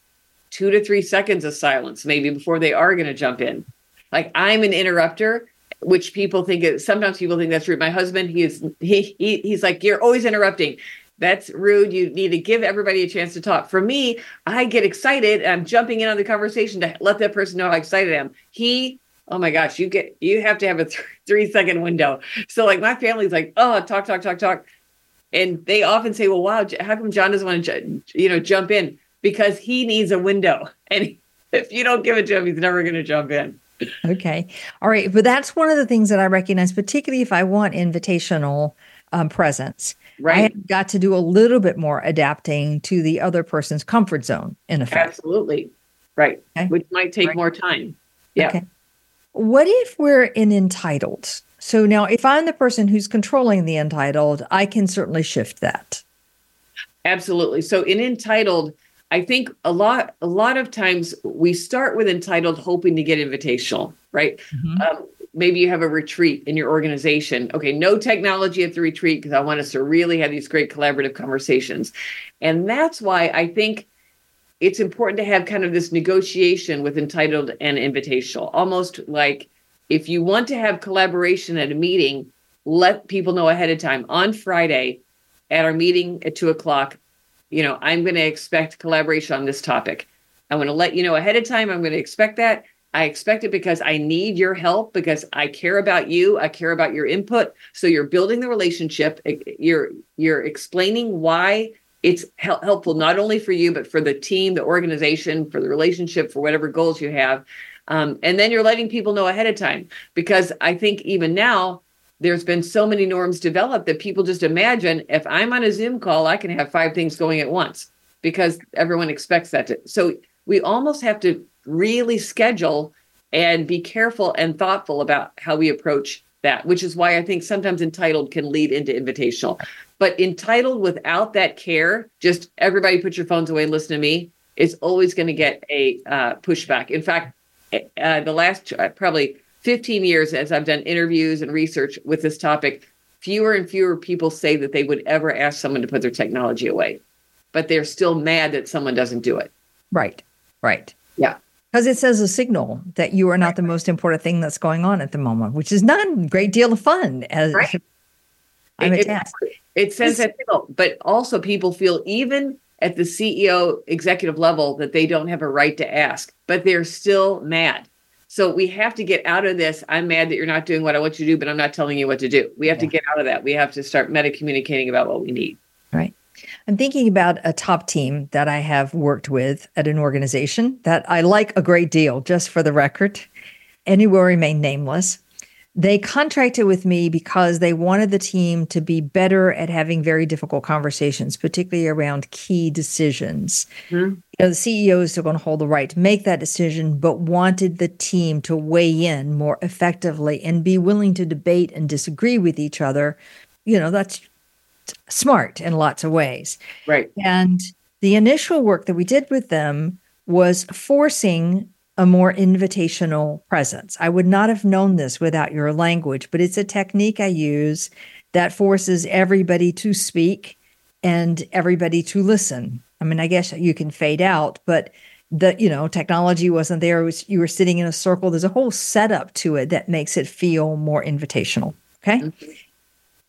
2 to 3 seconds of silence maybe before they are going to jump in. Like I'm an interrupter which people think is sometimes people think that's rude. My husband, he is he, he he's like, You're always interrupting. That's rude. You need to give everybody a chance to talk. For me, I get excited and I'm jumping in on the conversation to let that person know how excited I am. He, oh my gosh, you get you have to have a th- three second window. So like my family's like, oh, talk, talk, talk, talk. And they often say, Well, wow, how come John doesn't want to you know jump in? Because he needs a window. And if you don't give it to him, he's never gonna jump in. Okay. All right. But that's one of the things that I recognize, particularly if I want invitational um, presence. I Right. have got to do a little bit more adapting to the other person's comfort zone, in effect. Absolutely. Right. Okay. Which might take Right. more time. Yeah. Okay. What if we're in entitled? So now, if I'm the person who's controlling the entitled, I can certainly shift that. Absolutely. So in entitled, I think a lot a lot of times we start with entitled hoping to get invitational, right? Um, maybe you have a retreat in your organization. Okay, no technology at the retreat because I want us to really have these great collaborative conversations. And that's why I think it's important to have kind of this negotiation with entitled and invitational, almost like if you want to have collaboration at a meeting, let people know ahead of time on Friday at our meeting at two o'clock. You know, I'm going to expect collaboration on this topic. I want to let you know ahead of time. I'm going to expect that. I expect it because I need your help because I care about you. I care about your input. So you're building the relationship. You're you're explaining why it's hel- helpful not only for you but for the team, the organization, for the relationship, for whatever goals you have. Um, and then you're letting people know ahead of time because I think even now there's been so many norms developed that people just imagine if I'm on a Zoom call, I can have five things going at once because everyone expects that. To, so we almost have to really schedule and be careful and thoughtful about how we approach that, which is why I think sometimes entitled can lead into invitational. But entitled without that care, just everybody put your phones away listen to me, is always going to get a uh, pushback. In fact, uh, the last uh, probably 15 years as I've done interviews and research with this topic, fewer and fewer people say that they would ever ask someone to put their technology away, but they're still mad that someone doesn't do it. Right. Right. Yeah. Because it says a signal that you are not the most important thing that's going on at the moment, which is not a great deal of fun as Right. I'm It- attached. It, it says that, signal, but also people feel even at the CEO executive level that they don't have a right to ask, but they're still mad. So we have to get out of this. I'm mad that you're not doing what I want you to do, but I'm not telling you what to do. We have to get out of that. We have to start meta communicating about what we need. Right. I'm thinking about a top team that I have worked with at an organization that I like a great deal, just for the record. Will remain nameless. They contracted with me because they wanted the team to be better at having very difficult conversations, particularly around key decisions. Mhm. You know, the CEO is still going to hold the right to make that decision, but wanted the team to weigh in more effectively and be willing to debate and disagree with each other. You know, that's smart in lots of ways. Right. And the initial work that we did with them was forcing a more invitational presence. I would not have known this without your language, but it's a technique I use that forces everybody to speak and everybody to listen. I mean, I guess you can fade out, but the you know technology wasn't there. Was you were sitting in a circle. There's a whole setup to it that makes it feel more invitational. Okay. Mm-hmm.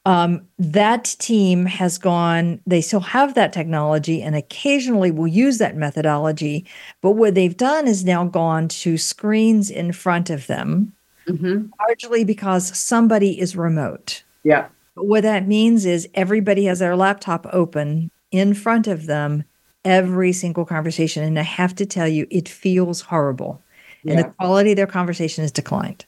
Um, that team has gone, they still have that technology and occasionally will use that methodology. But what they've done is now gone to screens in front of them, mm-hmm. largely because somebody is remote. Yeah. But what that means is everybody has their laptop open in front of them every single conversation. And I have to tell you, it feels horrible. Yeah. And the quality of their conversation has declined.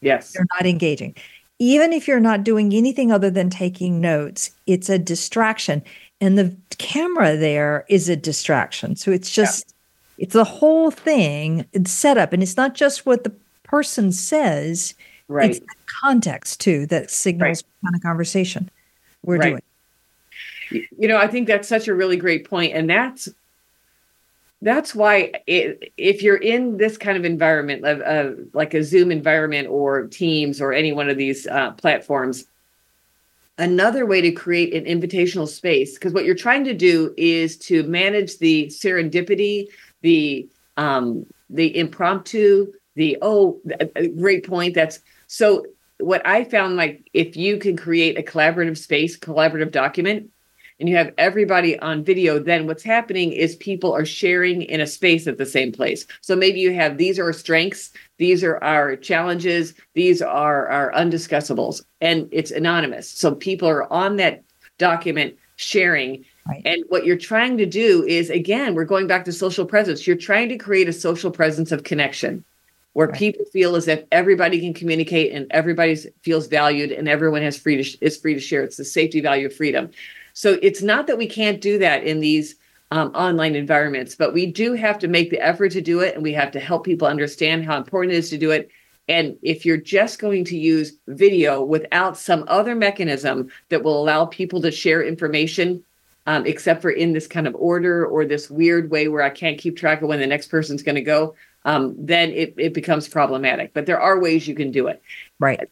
Yes. They're not engaging even if you're not doing anything other than taking notes, it's a distraction. And the camera there is a distraction. So it's just, yeah. it's the whole thing, it's set up. And it's not just what the person says, right. it's the context too that signals right. what kind of conversation we're right. doing. You know, I think that's such a really great point, And that's that's why it, if you're in this kind of environment, uh, like a Zoom environment or Teams or any one of these uh, platforms, another way to create an invitational space, because what you're trying to do is to manage the serendipity, the um, the impromptu, the oh, great point. That's so. What I found, like, if you can create a collaborative space, collaborative document, and you have everybody on video, then what's happening is people are sharing in a space at the same place. So maybe you have these are our strengths, these are our challenges, these are our undiscussables, and it's anonymous. So people are on that document sharing. Right. And what you're trying to do is, again, we're going back to social presence. You're trying to create a social presence of connection where right. people feel as if everybody can communicate and everybody feels valued and everyone has free to, is free to share. It's the safety value of freedom. So it's not that we can't do that in these um, online environments, but we do have to make the effort to do it and we have to help people understand how important it is to do it. And if you're just going to use video without some other mechanism that will allow people to share information, um, except for in this kind of order or this weird way where I can't keep track of when the next person's going to go, um, then it, it becomes problematic. But there are ways you can do it. Right.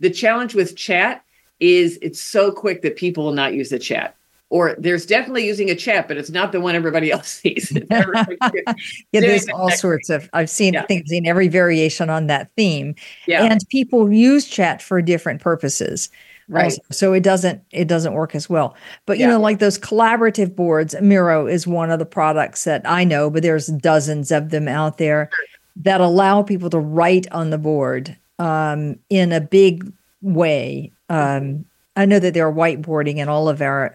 The challenge with chat is it's so quick that people will not use the chat. Or there's definitely using a chat, but it's not the one everybody else sees. yeah, there's all sorts of. I've seen. Yeah. I think I've seen every variation on that theme. Yeah. and people use chat for different purposes right also. so it doesn't it doesn't work as well but you yeah. know like those collaborative boards miro is one of the products that i know but there's dozens of them out there that allow people to write on the board um, in a big way um, I know that they're whiteboarding in all of our,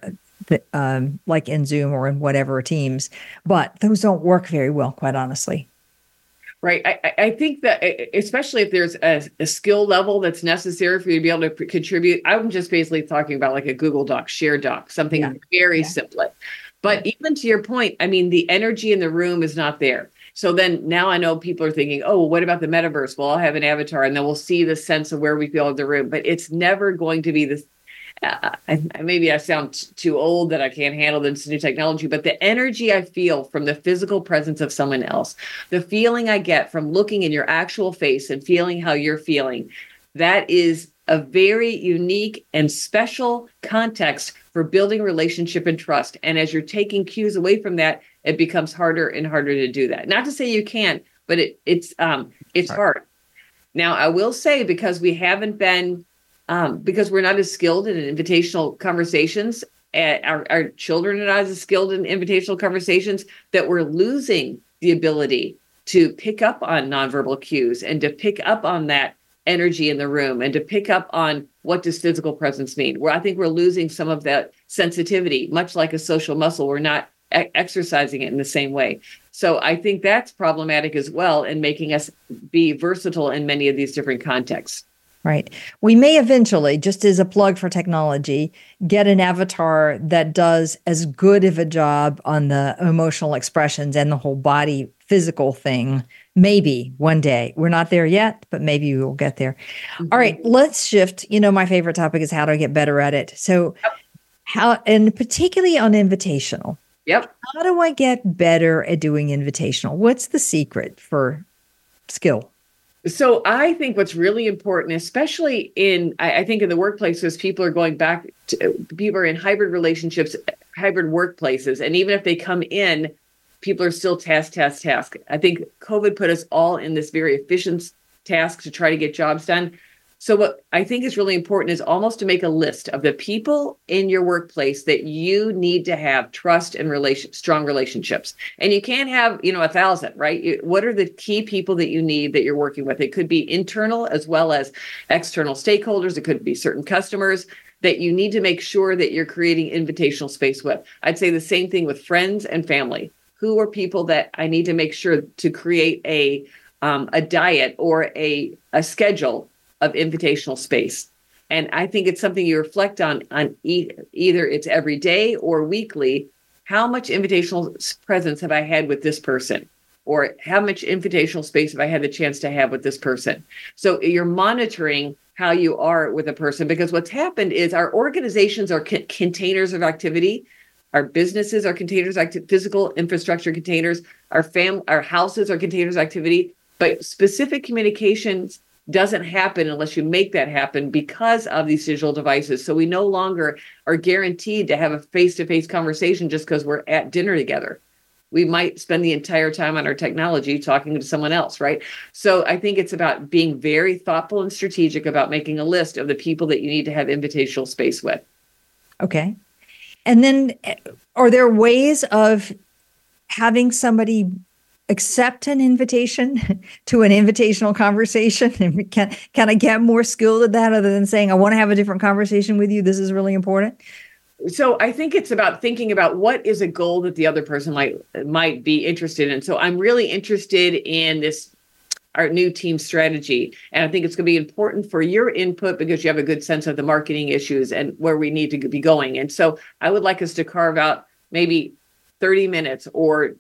um, like in Zoom or in whatever teams, but those don't work very well, quite honestly. Right. I, I think that especially if there's a, a, skill level that's necessary for you to be able to contribute, I'm just basically talking about like a Google Doc, share doc, something yeah. very yeah. simple. But even to your point, I mean, the energy in the room is not there. So then now I know people are thinking, oh, what about the metaverse? Well, I'll have an avatar and then we'll see the sense of where we feel in the room. But it's never going to be this. Uh, I, maybe I sound t- too old that I can't handle this new technology, but the energy I feel from the physical presence of someone else, the feeling I get from looking in your actual face and feeling how you're feeling, that is a very unique and special context for building relationship and trust. And as you're taking cues away from that, it becomes harder and harder to do that. Not to say you can't, but it, it's um, it's right. hard. Now, I will say because we haven't been um, because we're not as skilled in invitational conversations. Uh, our, our children are not as skilled in invitational conversations that we're losing the ability to pick up on nonverbal cues and to pick up on that energy in the room and to pick up on what does physical presence mean where i think we're losing some of that sensitivity much like a social muscle we're not e- exercising it in the same way. So I think that's problematic as well in making us be versatile in many of these different contexts. Right. We may eventually, just as a plug for technology, get an avatar that does as good of a job on the emotional expressions and the whole body physical thing. Maybe one day. We're not there yet, but maybe we will get there. Mm-hmm. All right, let's shift. You know, my favorite topic is how do i get better at it. So, yep. how, and particularly on invitational, Yep. How do I get better at doing invitational? What's the secret for skill? So I think what's really important, especially in I, I think in the workplaces, people are going back to people are in hybrid relationships, hybrid workplaces, and even if they come in, people are still task, task, task. I think COVID put us all in this very efficient task to try to get jobs done. So what I think is really important is almost to make a list of the people in your workplace that you need to have trust and relation strong relationships. And you can't have, you know, a thousand, right? What are the key people that you need that you're working with? It could be internal as well as external stakeholders. It could be certain customers that you need to make sure that you're creating invitational space with. I'd say the same thing with friends and family. Who are people that I need to make sure to create a um, a diet or a a schedule of invitational space. And I think it's something you reflect on on e- either it's every day or weekly. How much invitational presence have I had with this person? Or how much invitational space have I had the chance to have with this person? So you're monitoring how you are with a person because what's happened is our organizations are c- containers of activity our businesses are containers acti- physical infrastructure containers our fam our houses are containers activity but specific communications doesn't happen unless you make that happen because of these digital devices. So we no longer are guaranteed to have a face to face conversation just because we're at dinner together. We might spend the entire time on our technology talking to someone else, right? So I think it's about being very thoughtful and strategic about making a list of the people that you need to have invitational space with. Okay. And then eh, are there ways of having somebody accept an invitation to an invitational conversation? And can can i get more skilled at that other than saying i want to have a different conversation with you. This is really important so i think it's about thinking about what is a goal that the other person might might be interested in. So i'm really interested in this our new team strategy. And i think it's going to be important for your input because you have a good sense of the marketing issues and where we need to be going. And so i would like us to carve out maybe 30 minutes or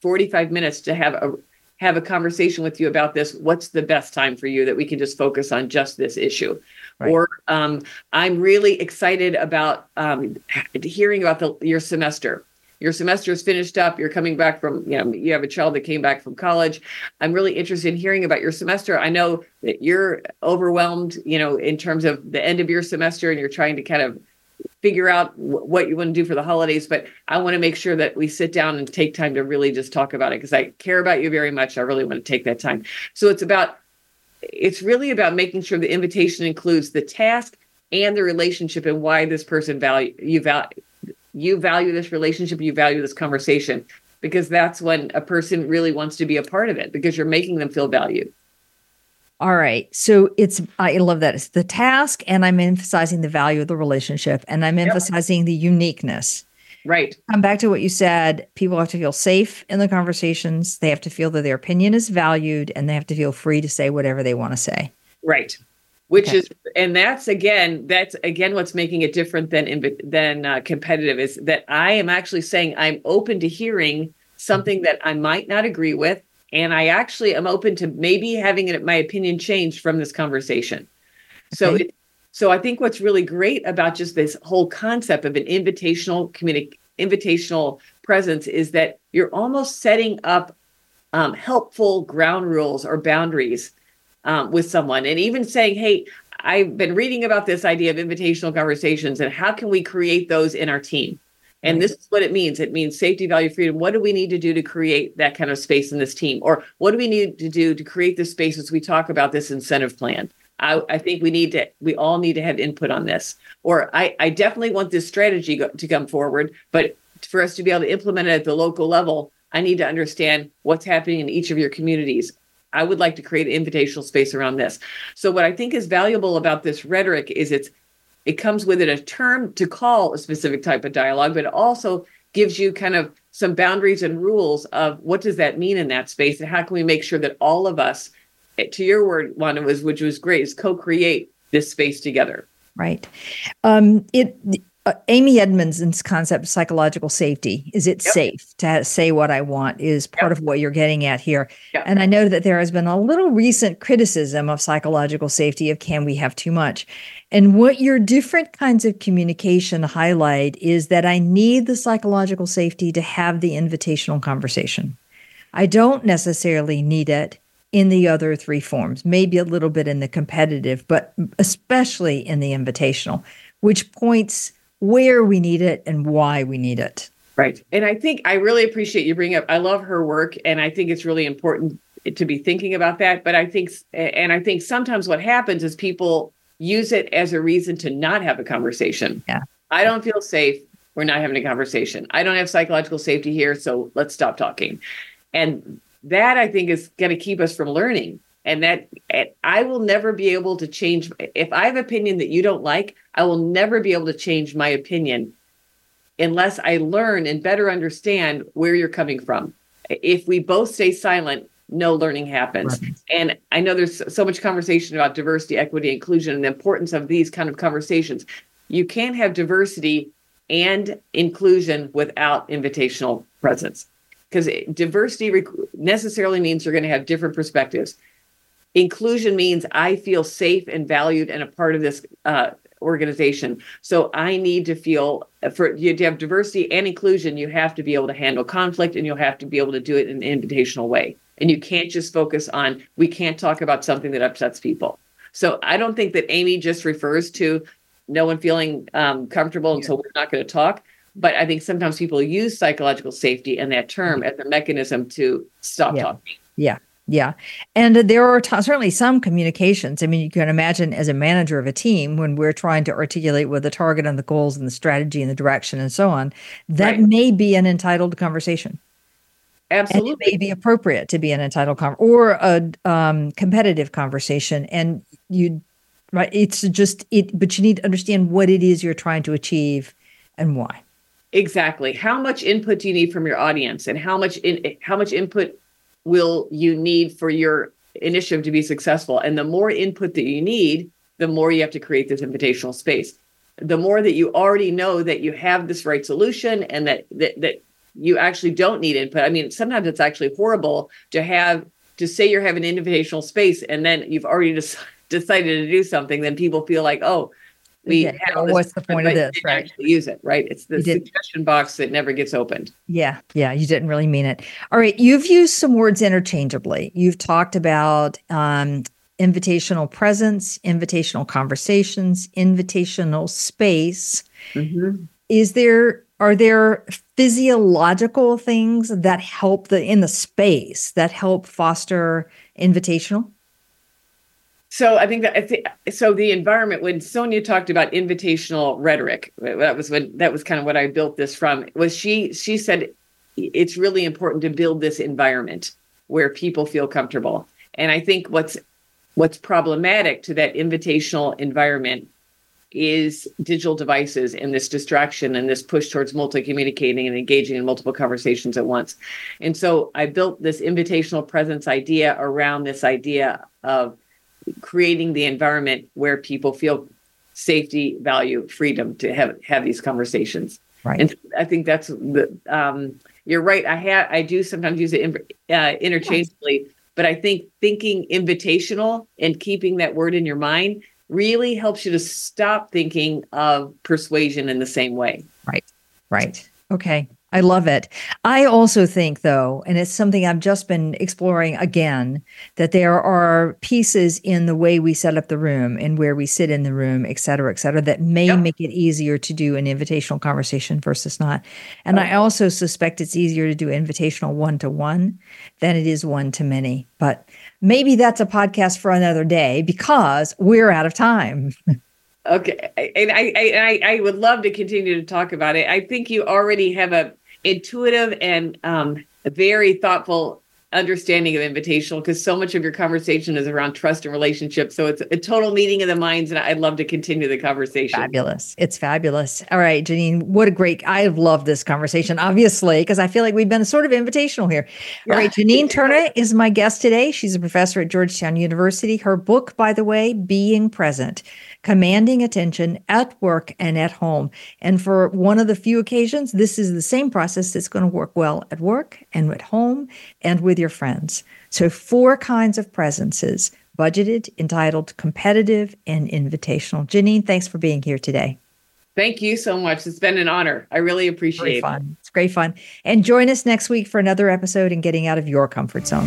45 minutes to have a have a conversation with you about this. What's the best time for you that we can just focus on just this issue? Right. or um, i'm really excited about um, hearing about the, your semester your semester is finished up you're coming back from you know you have a child that came back from college. I'm really interested in hearing about your semester. I know that you're overwhelmed you know in terms of the end of your semester and you're trying to kind of figure out what you want to do for the holidays but i want to make sure that we sit down and take time to really just talk about it because i care about you very much. I really want to take that time. So it's about it's really about making sure the invitation includes the task and the relationship and why this person value you value you value this relationship you value this conversation because that's when a person really wants to be a part of it because you're making them feel valued all right. So it's, I love that. It's the task, and I'm emphasizing the value of the relationship, and I'm emphasizing yep. the uniqueness. Right. Come back to what you said. People have to feel safe in the conversations. They have to feel that their opinion is valued, and they have to feel free to say whatever they want to say. Right. Which okay. is, and that's again, that's again what's making it different than than uh, competitive is that I am actually saying I'm open to hearing something that I might not agree with and I actually am open to maybe having it, my opinion changed from this conversation. So, it, so I think what's really great about just this whole concept of an invitational communi- invitational presence is that you're almost setting up um, helpful ground rules or boundaries um, with someone, and even saying, "Hey, I've been reading about this idea of invitational conversations, and how can we create those in our team?" And this is what it means. It means safety, value, freedom. What do we need to do to create that kind of space in this team? Or what do we need to do to create this space as we talk about this incentive plan? I, I think we need to, we all need to have input on this. Or I, I definitely want this strategy go, to come forward, but for us to be able to implement it at the local level, I need to understand what's happening in each of your communities. I would like to create an invitational space around this. So, what I think is valuable about this rhetoric is it's it comes with it a term to call a specific type of dialogue, but it also gives you kind of some boundaries and rules of what does that mean in that space and how can we make sure that all of us, eh, to your word, Wanda, was which was great, is co-create this space together. Right. Um, it uh, Amy Edmondson's concept of psychological safety is it yep. safe to say what I want is part yep. of what you're getting at here. Yep. And I know that there has been a little recent criticism of psychological safety of can we have too much? And what your different kinds of communication highlight is that I need the psychological safety to have the invitational conversation. I don't necessarily need it in the other three forms, maybe a little bit in the competitive, but especially in the invitational, which points where we need it and why we need it. Right. And I think I really appreciate you bringing up, I love her work. And I think it's really important to be thinking about that. But I think, and I think sometimes what happens is people use it as a reason to not have a conversation. Yeah. I don't feel safe. We're not having a conversation. I don't have psychological safety here, so let's stop talking. And that I think is going to keep us from learning. And that eh, I will never be able to change. If I have opinion that you don't like, I will never be able to change my opinion unless I learn and better understand where you're coming from. If we both stay silent, no learning happens. Right. And I know there's so much conversation about diversity, equity, inclusion, and the importance of these kind of conversations. You can't have diversity and inclusion without invitational presence because eh, diversity rec- necessarily means you're going to have different perspectives. Inclusion means I feel safe and valued and a part of this uh, organization. So I need to feel for you to have diversity and inclusion, you have to be able to handle conflict and you'll have to be able to do it in an invitational way. And you can't just focus on we can't talk about something that upsets people. So I don't think that Amy just refers to no one feeling um, comfortable, and so we're not going to talk. But I think sometimes people use psychological safety and that term as a mechanism to stop yeah. talking. Yeah. Yeah. And there are t- certainly some communications. I mean, you can imagine as a manager of a team, when we're trying to articulate what the target and the goals and the strategy and the direction and so on, that right. may be an entitled conversation. Absolutely. And it may be appropriate to be an entitled con- or a um, competitive conversation. And you, right, it's just it, but you need to understand what it is you're trying to achieve and why. Exactly. How much input do you need from your audience and how much in how much input will you need for your initiative to be successful? And the more input that you need, the more you have to create this invitational space. The more that you already know that you have this right solution and that that that you actually don't need input. I mean, sometimes it's actually horrible to have to say you're having an invitational space and then you've already decided to do something. Then people feel like, oh, we yeah, what's the point of this right? use it right? It's the suggestion box that never gets opened. Yeah yeah you didn't really mean it. All right you've used some words interchangeably. You've talked about um, invitational presence invitational conversations invitational space. Mm-hmm. is there are there physiological things that help the in the space that help foster invitational so I think that I think so. The environment when Sonja talked about invitational rhetoric, that was when that was kind of what I built this from. Was she? She said it's really important to build this environment where people feel comfortable. And I think what's what's problematic to that invitational environment is digital devices and this distraction and this push towards multi-communicating and engaging in multiple conversations at once. And so I built this invitational presence idea around this idea of creating the environment where people feel safety, value, freedom to have have these conversations. Right. And I think that's the. Um, you're right. I have. I do sometimes use it uh, interchangeably, but I think thinking invitational and keeping that word in your mind really helps you to stop thinking of persuasion in the same way. Right. Right. Okay. I love it. I also think, though, and it's something I've just been exploring again, that there are pieces in the way we set up the room and where we sit in the room, et cetera, et cetera, that may yep. make it easier to do an invitational conversation versus not. And I also suspect it's easier to do invitational one to one than it is one to many. But maybe that's a podcast for another day because we're out of time. Okay, and I, I I would love to continue to talk about it. I think you already have a intuitive and um, very thoughtful understanding of invitational because so much of your conversation is around trust and relationships. So it's a total meeting of the minds, and I'd love to continue the conversation. Fabulous. It's fabulous. All right, Jeanine, what a great, I've loved this conversation, obviously, because I feel like we've been sort of invitational here. Yeah. All right, Jeanine Turner is my guest today. She's a professor at Georgetown University. Her book, by the way, Being Present commanding attention at work and at home. And for one of the few occasions, this is the same process that's going to work well at work and at home and with your friends. So, four kinds of presences budgeted, entitled, competitive, and invitational. Jeanine, thanks for being here today. Thank you so much. It's been an honor. I really appreciate great it. Fun. It's great fun. And join us next week for another episode in Getting Out of Your Comfort Zone.